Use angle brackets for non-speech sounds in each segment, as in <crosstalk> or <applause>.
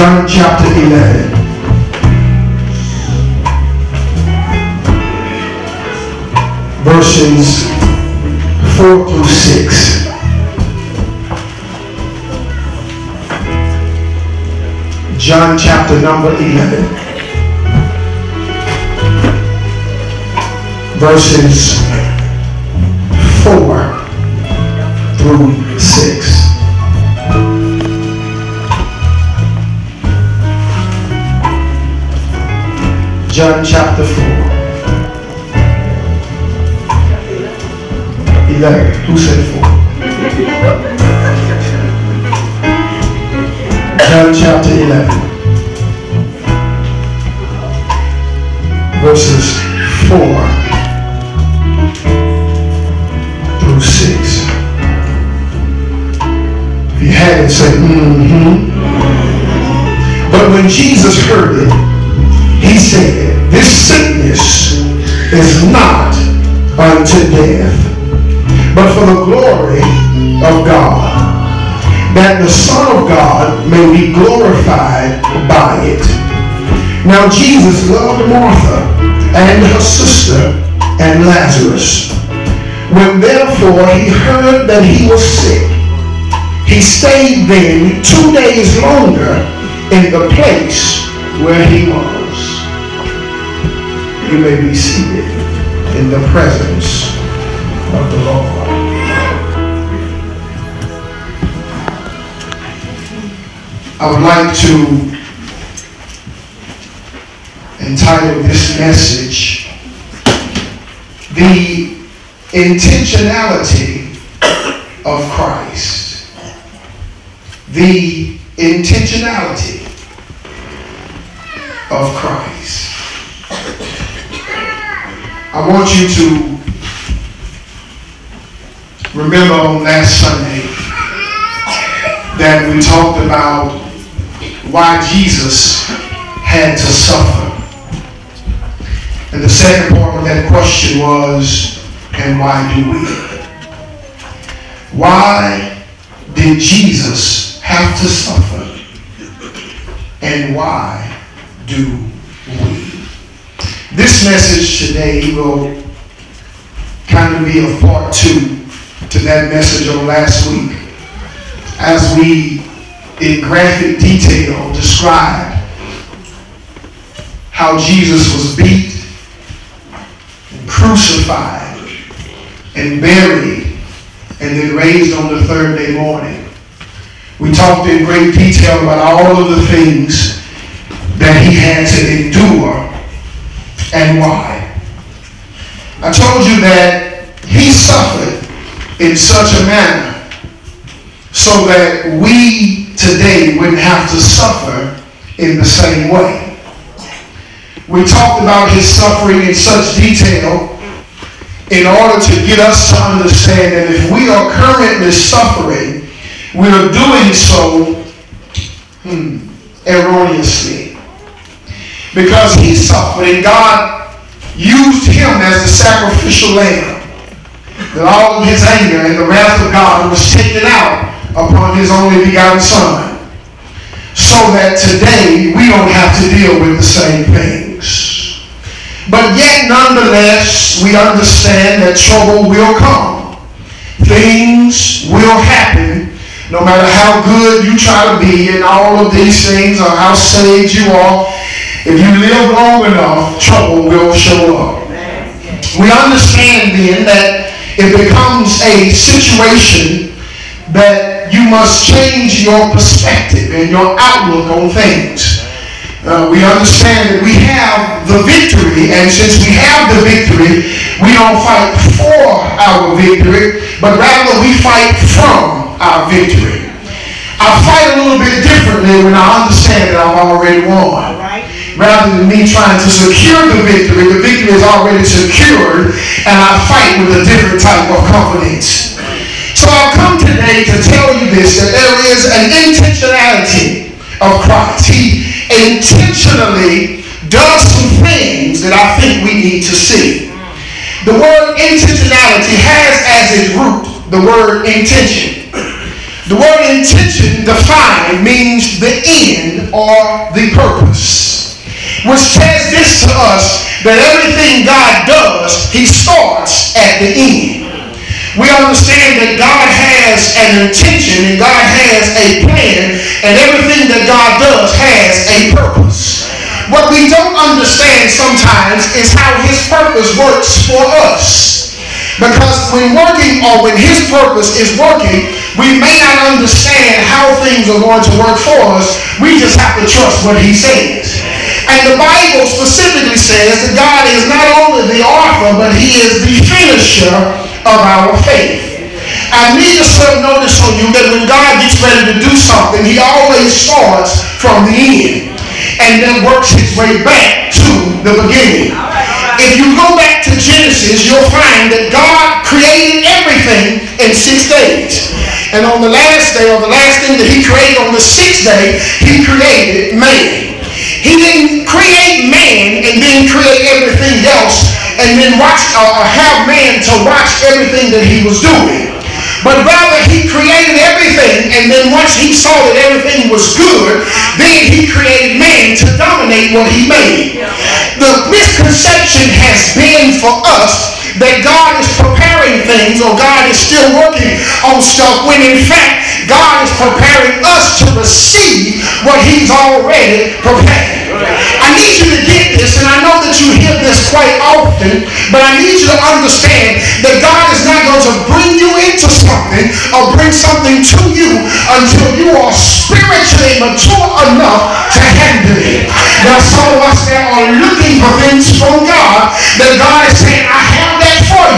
John chapter 11. Verses 4 through 6. John chapter number 11. Verses 4 through 6. John chapter 4. 11. Who said 4? John chapter 11. Verses 4 through 6. If you had it, say, mm-hmm. But when Jesus heard it, said, This sickness is not unto death, but for the glory of God, that the Son of God may be glorified by it. Now Jesus loved Martha and her sister and Lazarus. When therefore he heard that he was sick, he stayed then two days longer in the place where he was. You may be seated in the presence of the Lord. I would like to entitle this message The Intentionality of Christ. The intentionality of Christ. I want you to remember on last Sunday that we talked about why Jesus had to suffer. And the second part of that question was, and why do we? Why did Jesus have to suffer? And why do? This message today will kind of be a part two to that message of last week as we, in graphic detail, describe how Jesus was beat, and crucified, and buried, and then raised on the third day morning. We talked in great detail about all of the things that he had to endure and why. I told you that he suffered in such a manner so that we today wouldn't have to suffer in the same way. We talked about his suffering in such detail in order to get us to understand that if we are currently suffering, we are doing so hmm, erroneously. Because he suffered and God used him as the sacrificial lamb. That all of his anger and the wrath of God was taken out upon his only begotten son. So that today we don't have to deal with the same things. But yet nonetheless we understand that trouble will come. Things will happen no matter how good you try to be and all of these things or how saved you are if you live long enough, trouble will show up. We understand then that it becomes a situation that you must change your perspective and your outlook on things. Uh, we understand that we have the victory, and since we have the victory, we don't fight for our victory, but rather we fight from our victory. I fight a little bit differently when I understand that I've already won rather than me trying to secure the victory. The victory is already secured, and I fight with a different type of confidence. So I've come today to tell you this that there is an intentionality of Christ. He intentionally does some things that I think we need to see. The word intentionality has as its root the word intention. The word intention defined means the end or the purpose, which says this to us that everything God does, He starts at the end. We understand that God has an intention and God has a plan, and everything that God does has a purpose. What we don't understand sometimes is how His purpose works for us. Because when working or when his purpose is working, we may not understand how things are going to work for us. We just have to trust what he says. And the Bible specifically says that God is not only the author, but he is the finisher of our faith. I need to serve notice on you that when God gets ready to do something, he always starts from the end and then works his way back to the beginning. If you go back to Genesis, you'll find that God created everything in six days. And on the last day, or the last thing that he created on the sixth day, he created man. He didn't create man and then create everything else and then watch or uh, have man to watch everything that he was doing. But rather, he created everything, and then once he saw that everything was good, then he created man to dominate what he made. The misconception has been for us that God is preparing things or God is still working on stuff when in fact God is preparing us to receive what he's already prepared. I need you to get this, and I know that you hear this quite often, but I need you to understand that God is not going to bring you into something or bring something to you until you are spiritually mature enough to handle it. There are some of us that are looking for things from God that God is saying, I have that for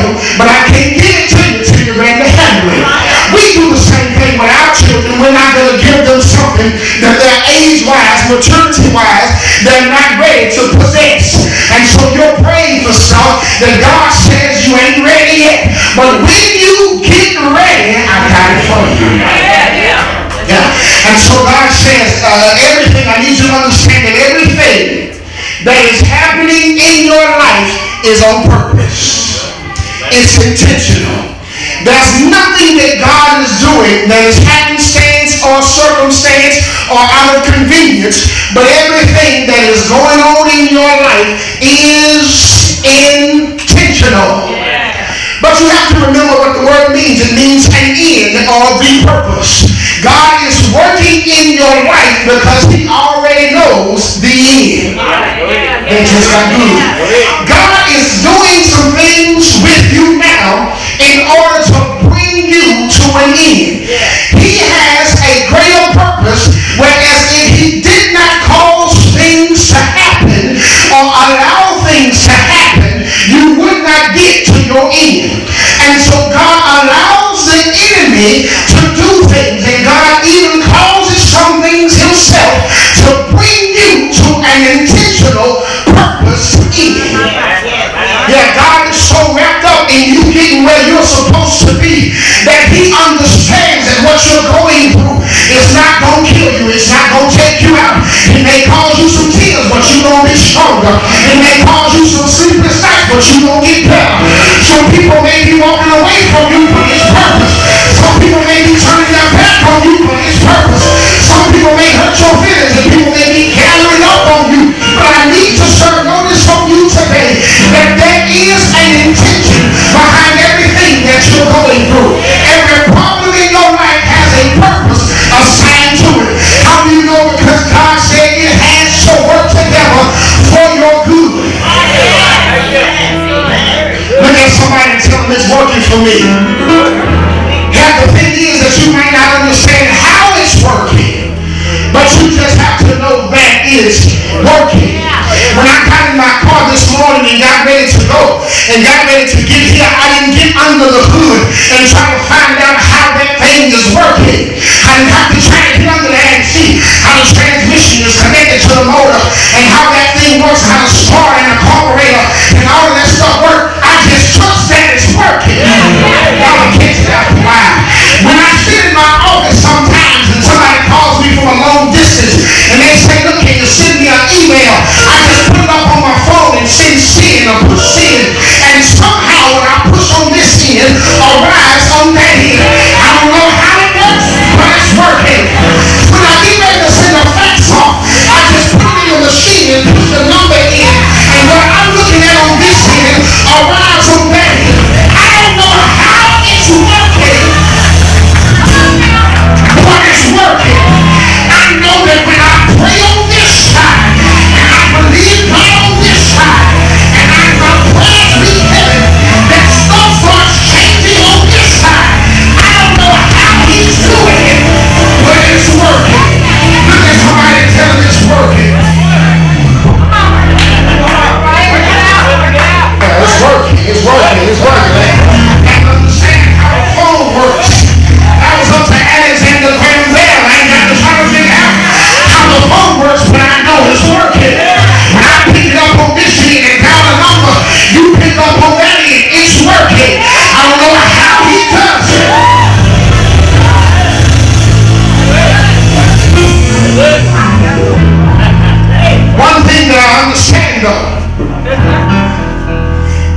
you, but I can't give it to you until you're ready to handle it. We do the same thing with our children. We're not going to give them something that they're age-wise, maturity-wise, they're not ready to possess. And so you're praying for stuff that God says you ain't ready yet. But when you get ready, I got it for you. Yeah. And so God says, uh, everything, I need you to understand that everything that is happening in your life is on purpose. It's intentional. There's nothing that God is doing that is happenstance or circumstance or out of convenience, but everything that is going on in your life is intentional. But you have to remember what the word means. It means an end or the purpose. God is working in your life because he already knows the end. They just got good. God is doing some things with you now It may cause you some sleepless nights, but you're going get better. Some people may be walking away from you for his purpose. For me. Yeah, the thing is that you might not understand how it's working, but you just have to know that it's working. When I got in my car this morning and got ready to go and got ready to get here, I didn't get under the hood and try to find out how that thing is working. I didn't have to try to get under there and see how the transmission is connected to the motor and how that thing works, how the start and the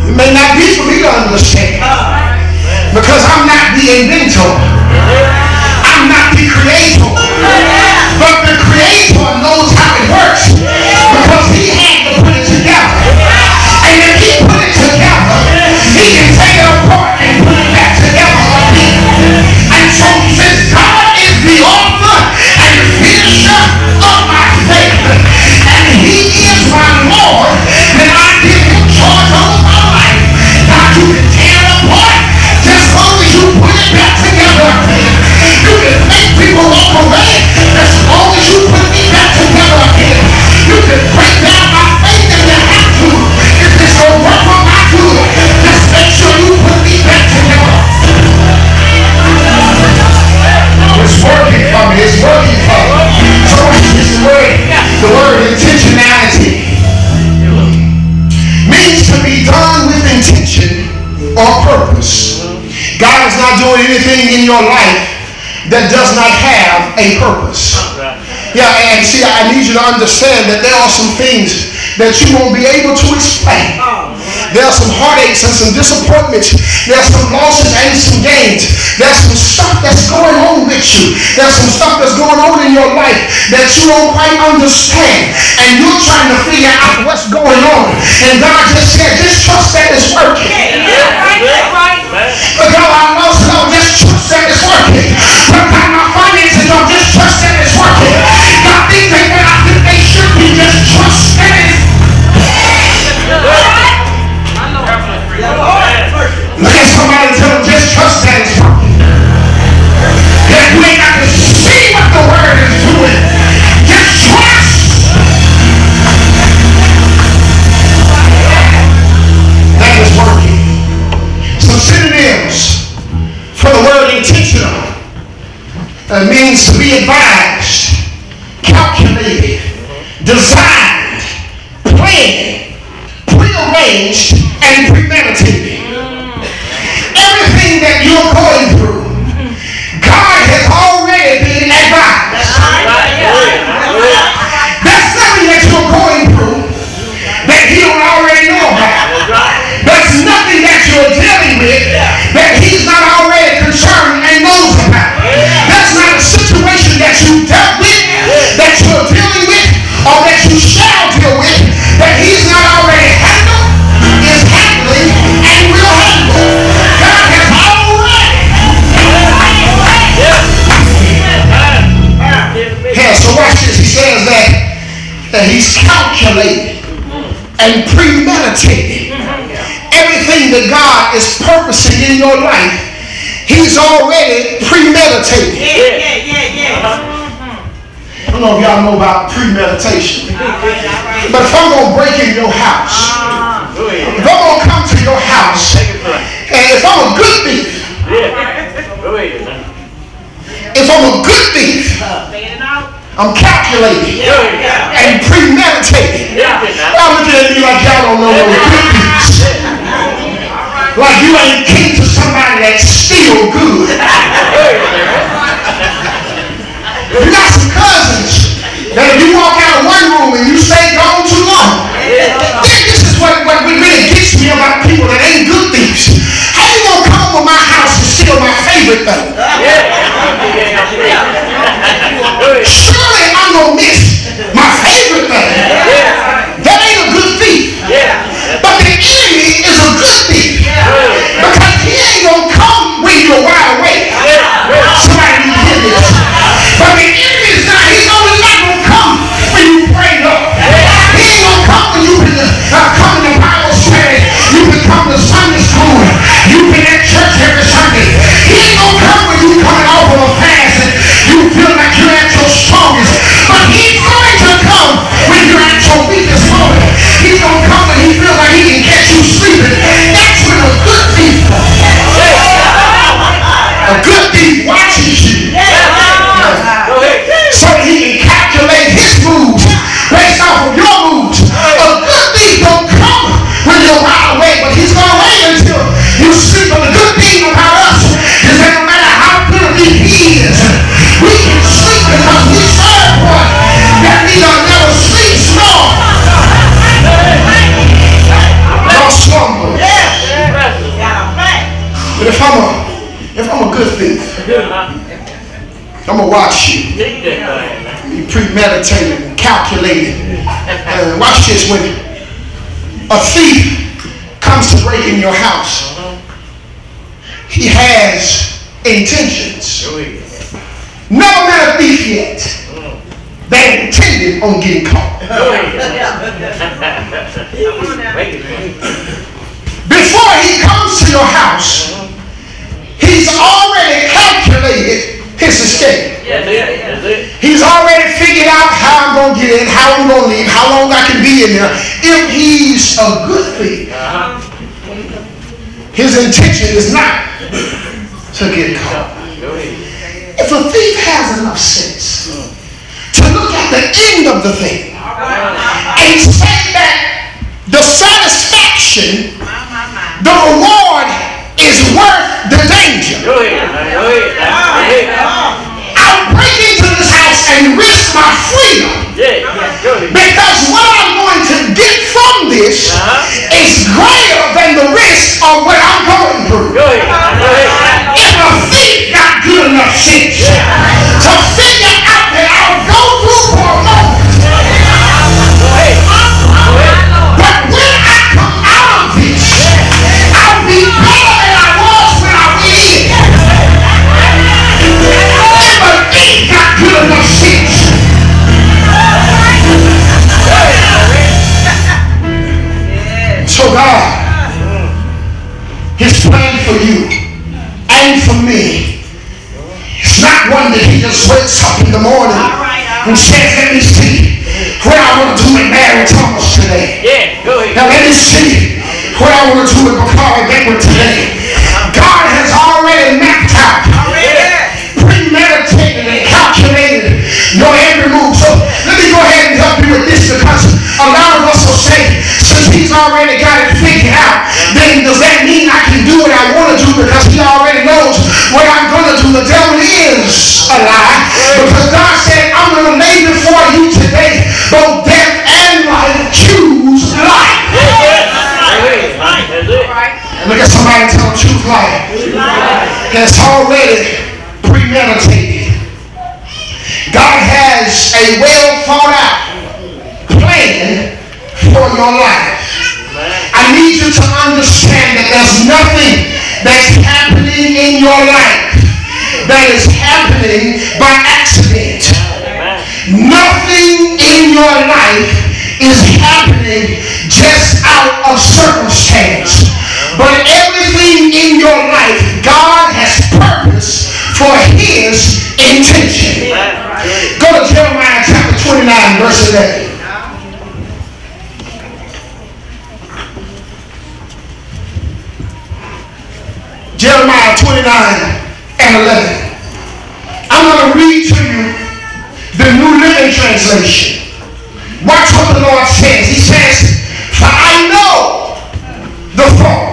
It may not be for me to understand because I'm not the inventor. I'm not the creator. But the creator knows how it works because he had to put it together. The word intentionality means to be done with intention or purpose. God is not doing anything in your life that does not have a purpose. Yeah, and see, I need you to understand that there are some things that you won't be able to explain. There are some heartaches and some disappointments. There are some losses and some gains. There's some stuff that's going on with you. There's some stuff that's going on in your life that you don't quite understand. And you're trying to figure out what's going on. And God just said, just trust that it's working. But God, I I don't know if y'all know about premeditation. But if I'm going to break in your house, if I'm going to come to your house, and if I'm a good thief, if I'm a good thief, I'm calculating and premeditating. Y'all looking at me like y'all don't know no good thieves. Like you ain't kin to somebody that's still good. You got some cousins that if you walk out of one room and you stay gone too long, this is what, what really gets me about people that ain't good thieves. How you gonna come over my house and steal my favorite thing? Surely I'm gonna miss You've been at church every Sunday. He ain't gonna come when you coming off of a fast and you feel like you're at your strongest. But he's going to come when you're at your weakest moment. He's gonna come when he feels like he can catch you sleeping. That's when a good thief a good thief watches you. So he can calculate his moves based off of your moves. A good thief don't come when you're wide watch you. Be premeditated and calculated. Uh, watch this when a thief comes to break in your house. He has intentions. Never met a thief yet that intended on getting caught. Before he comes to your house, he's already calculated his escape. He's already figured out how I'm going to get in, how I'm going to leave, how long I can be in there. If he's a good thief, his intention is not to get caught. If a thief has enough sense to look at the end of the thing and say that the satisfaction, the reward is worth the danger and risk my freedom. Because what I'm going to get from this is greater than the risk of what I'm going through. your life is happening just out of circumstance. But everything in your life, God has purpose for his intention. Go to Jeremiah chapter 29, verse 11. Jeremiah 29 and 11. I'm going to read to you the New Living Translation the Lord says. He says, For I know the thought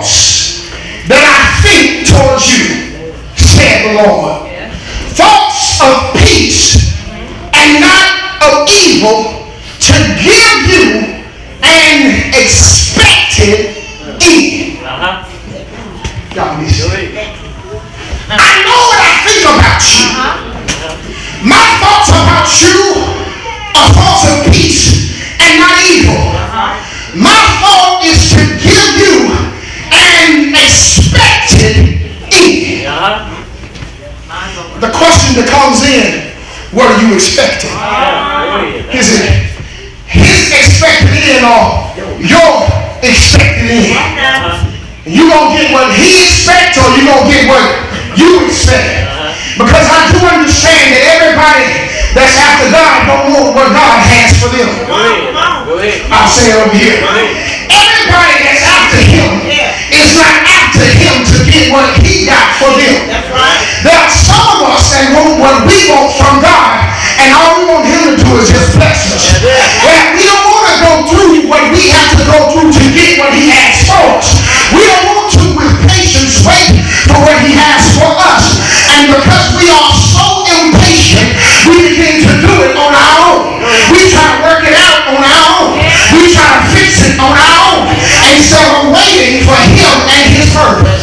they want what we want from God, and all we want Him to do is just bless us. Yeah, we don't want to go through what we have to go through to get what He has for us. We don't want to, with patience, wait for what He has for us. And because we are so impatient, we begin to do it on our own. We try to work it out on our own. We try to fix it on our own instead of waiting for Him and His purpose.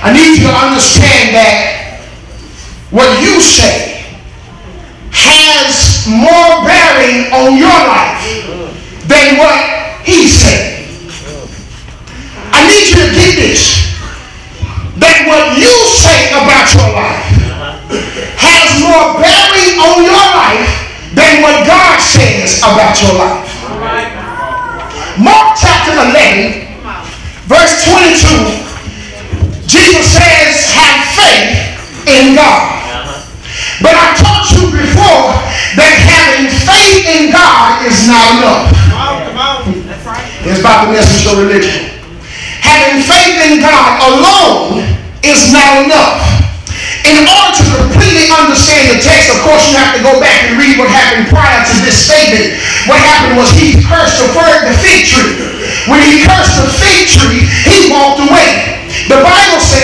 I need you to understand that what you say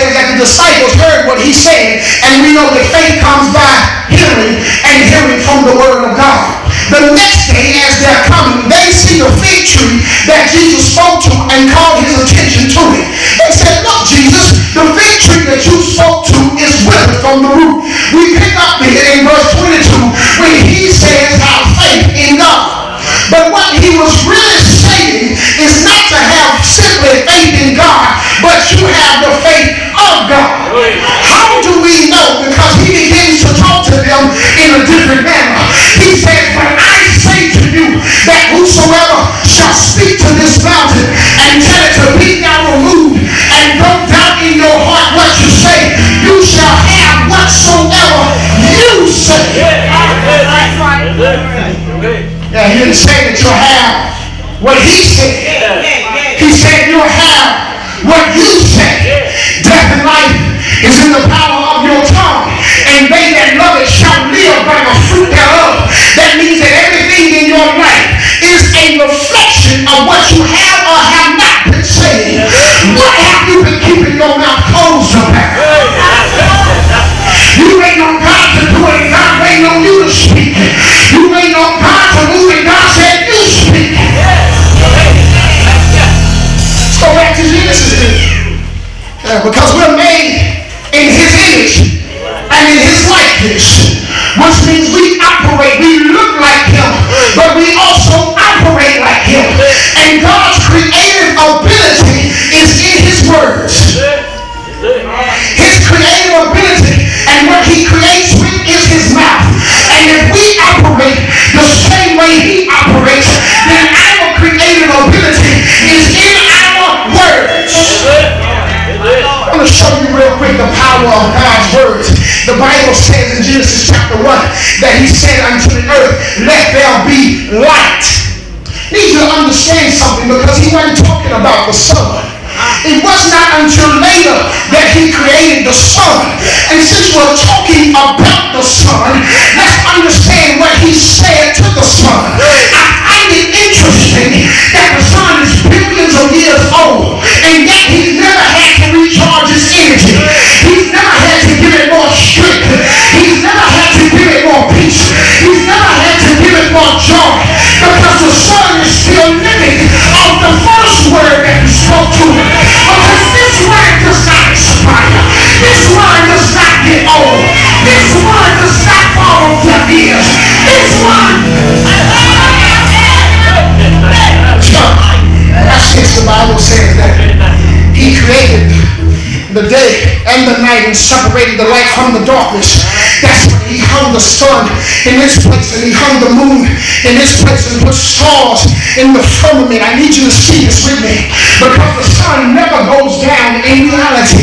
says that the disciples heard what he said, and we know that faith comes by hearing and hearing from the word of God. The next day, as they're coming, they see the fig tree that Jesus spoke to and called his attention to it. They said, Look, Jesus, the fig tree that you spoke to is withered from the root. We pick up here in verse 22 when he says, Have faith God. But what he was really saying is not to have simply faith in God, but you have the faith of God. How do we know? Because he begins to talk to them in a different manner. He says, But I say to you that whosoever shall speak to this mountain and tell it to be thou removed, and don't doubt in your heart what you say, you shall have whatsoever you say. Yeah, he didn't say that you'll have what he said. He said you'll have what you say. Death and life is in the power of your tongue. And they that love it shall live by the fruit thereof. That means that everything in your life is a reflection of what because he wasn't talking about the sun. It was not until later that he created the sun. And since we're talking about the sun, let's understand what he said to the sun. I find it interesting that the sun is billions of years old, and yet he's never had to recharge his energy. He's never had to give it more strength. He's never had to give it more peace. He's never had to give it more joy because the sun him. Because this word does not expire. This word does not get old. This word does not fall on deaf ears. This word. That's since the Bible says that he created the day and the night and separated the light from the darkness. That's when he hung the sun in this place and he hung the moon in this place and put stars in the firmament. I need you to see this with me because the sun never goes down in reality,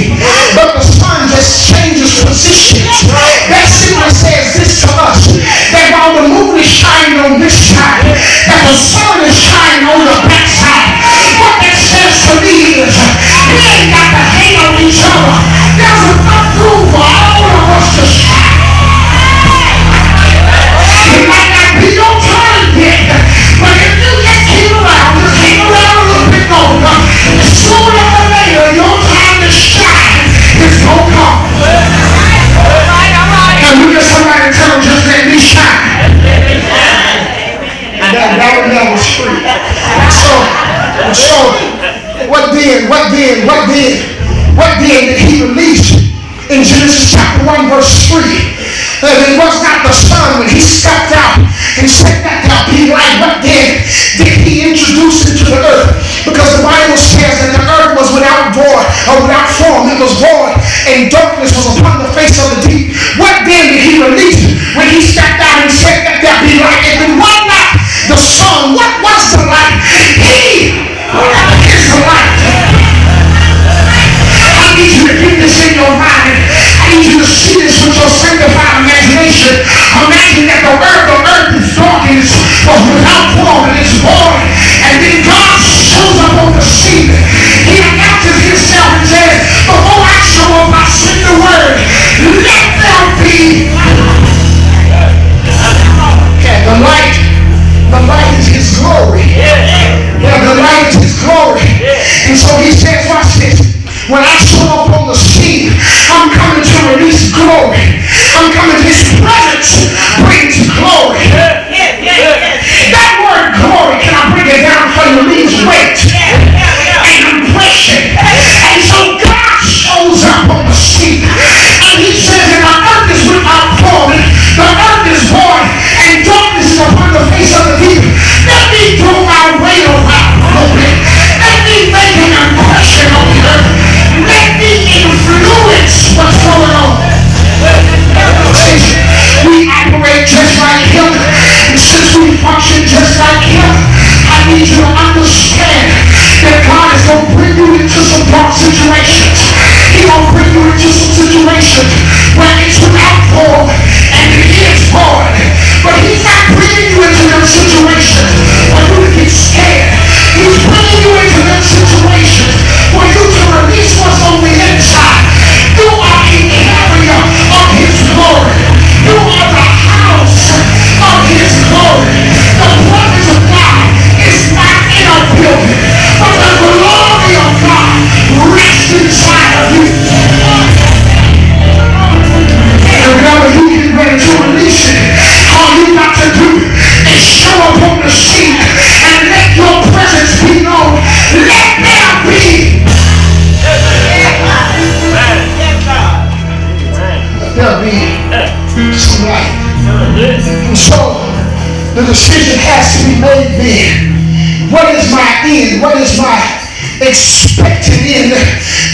the decision has to be made then. What is my end? What is my expected end?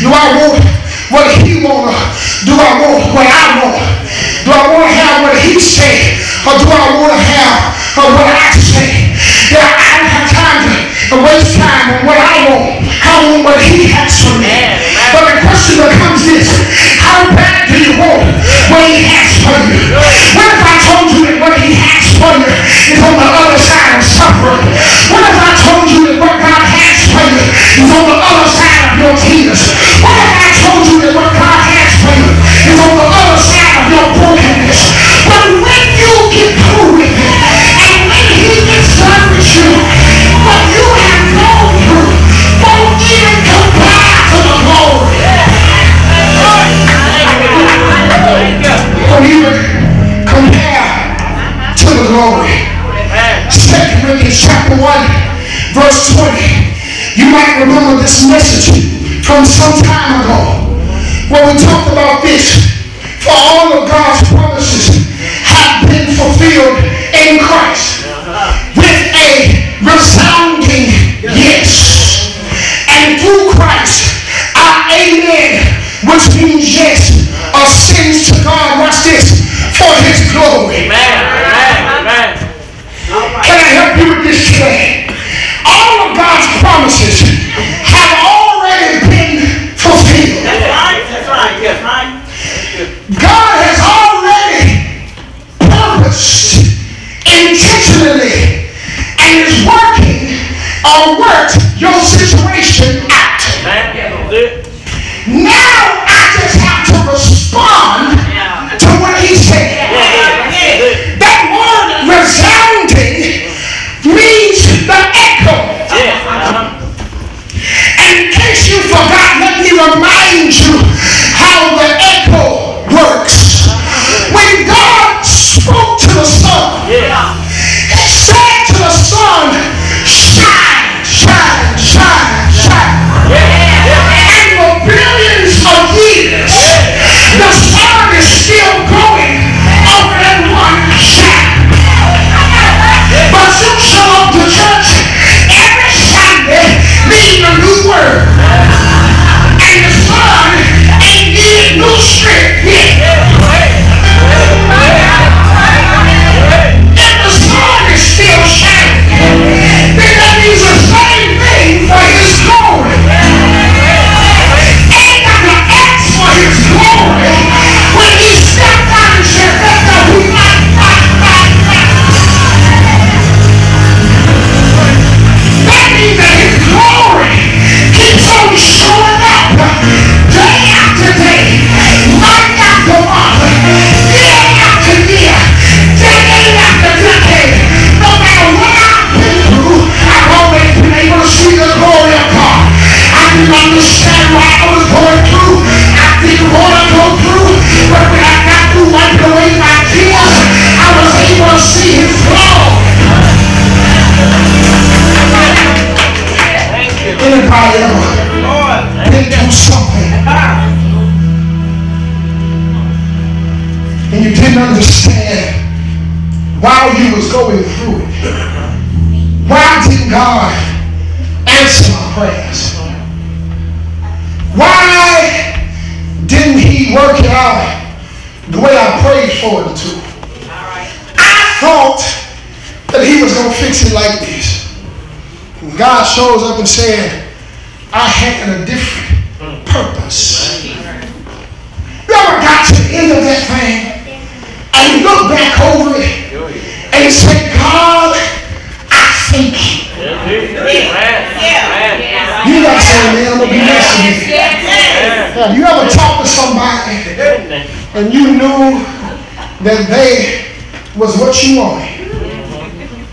Do I want what he want? Do I want what I want? Do I want to have what he say? Or do I want to have what I say? Yeah, I don't have time to waste time on what I want. I want what he has for me. But the question becomes this. How bad do you want what he has for you? What if I told you that what he has for you is on the other side of suffering? What if I told you that what God has for you is on the other side of your tears? What if I told you that what God has for you is on the other side of your brokenness? But when you get through with it, and when he gets done with you, what even compare to the glory. Second Corinthians chapter 1, verse 20. You might remember this message from some time ago where we talked about this. For all of God's promises have been fulfilled in Christ with a resounding yes. And through Christ, our amen, which means For his glory. Can I help you with this today? All of God's promises have already been fulfilled. That's right. That's right. That's right. God has already purposed intentionally and is working or worked your situation out. Now sun, he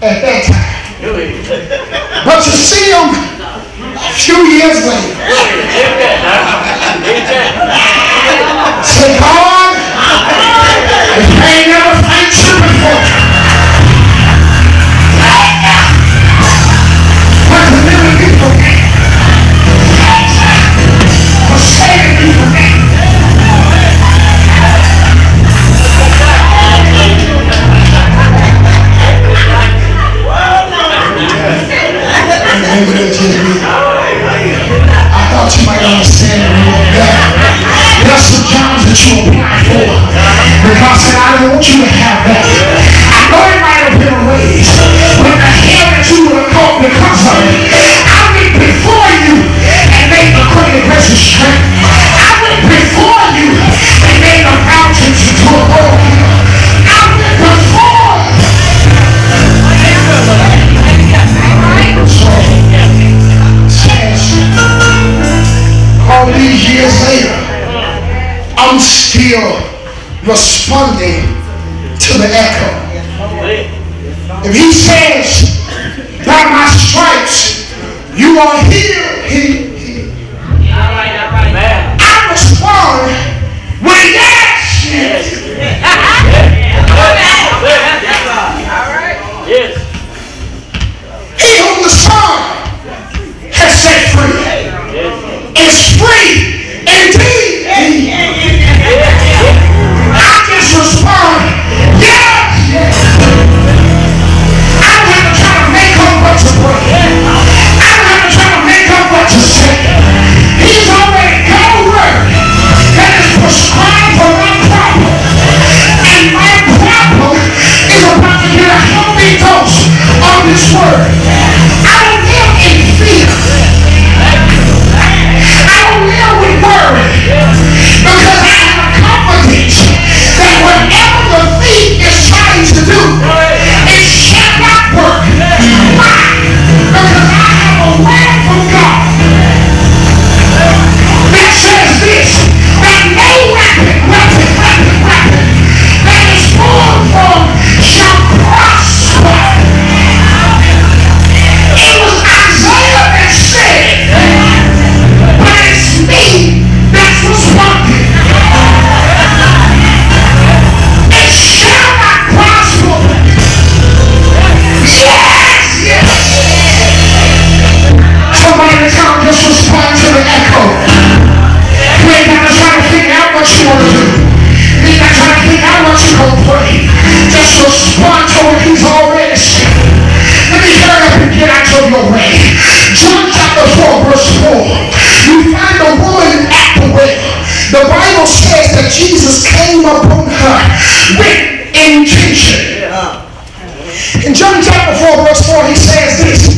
at that time. But you see them a few years later. Say, God, <laughs> responding to the echo. If he says, by my stripes, you are healed, he upon her with intention. In John chapter 4, verse 4, he says this.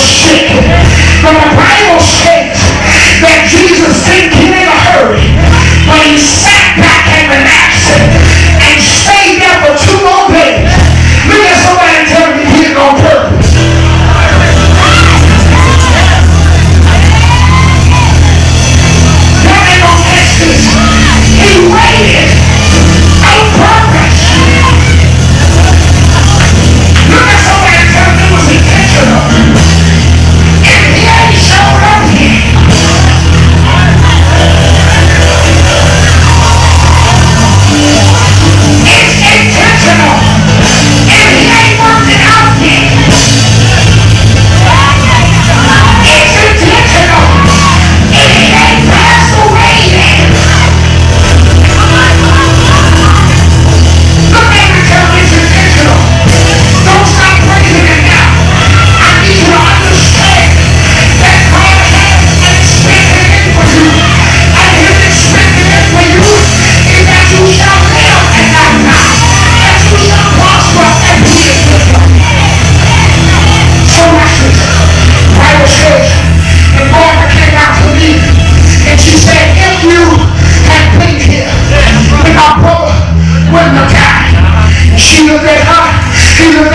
sick. But the Bible says, Jesus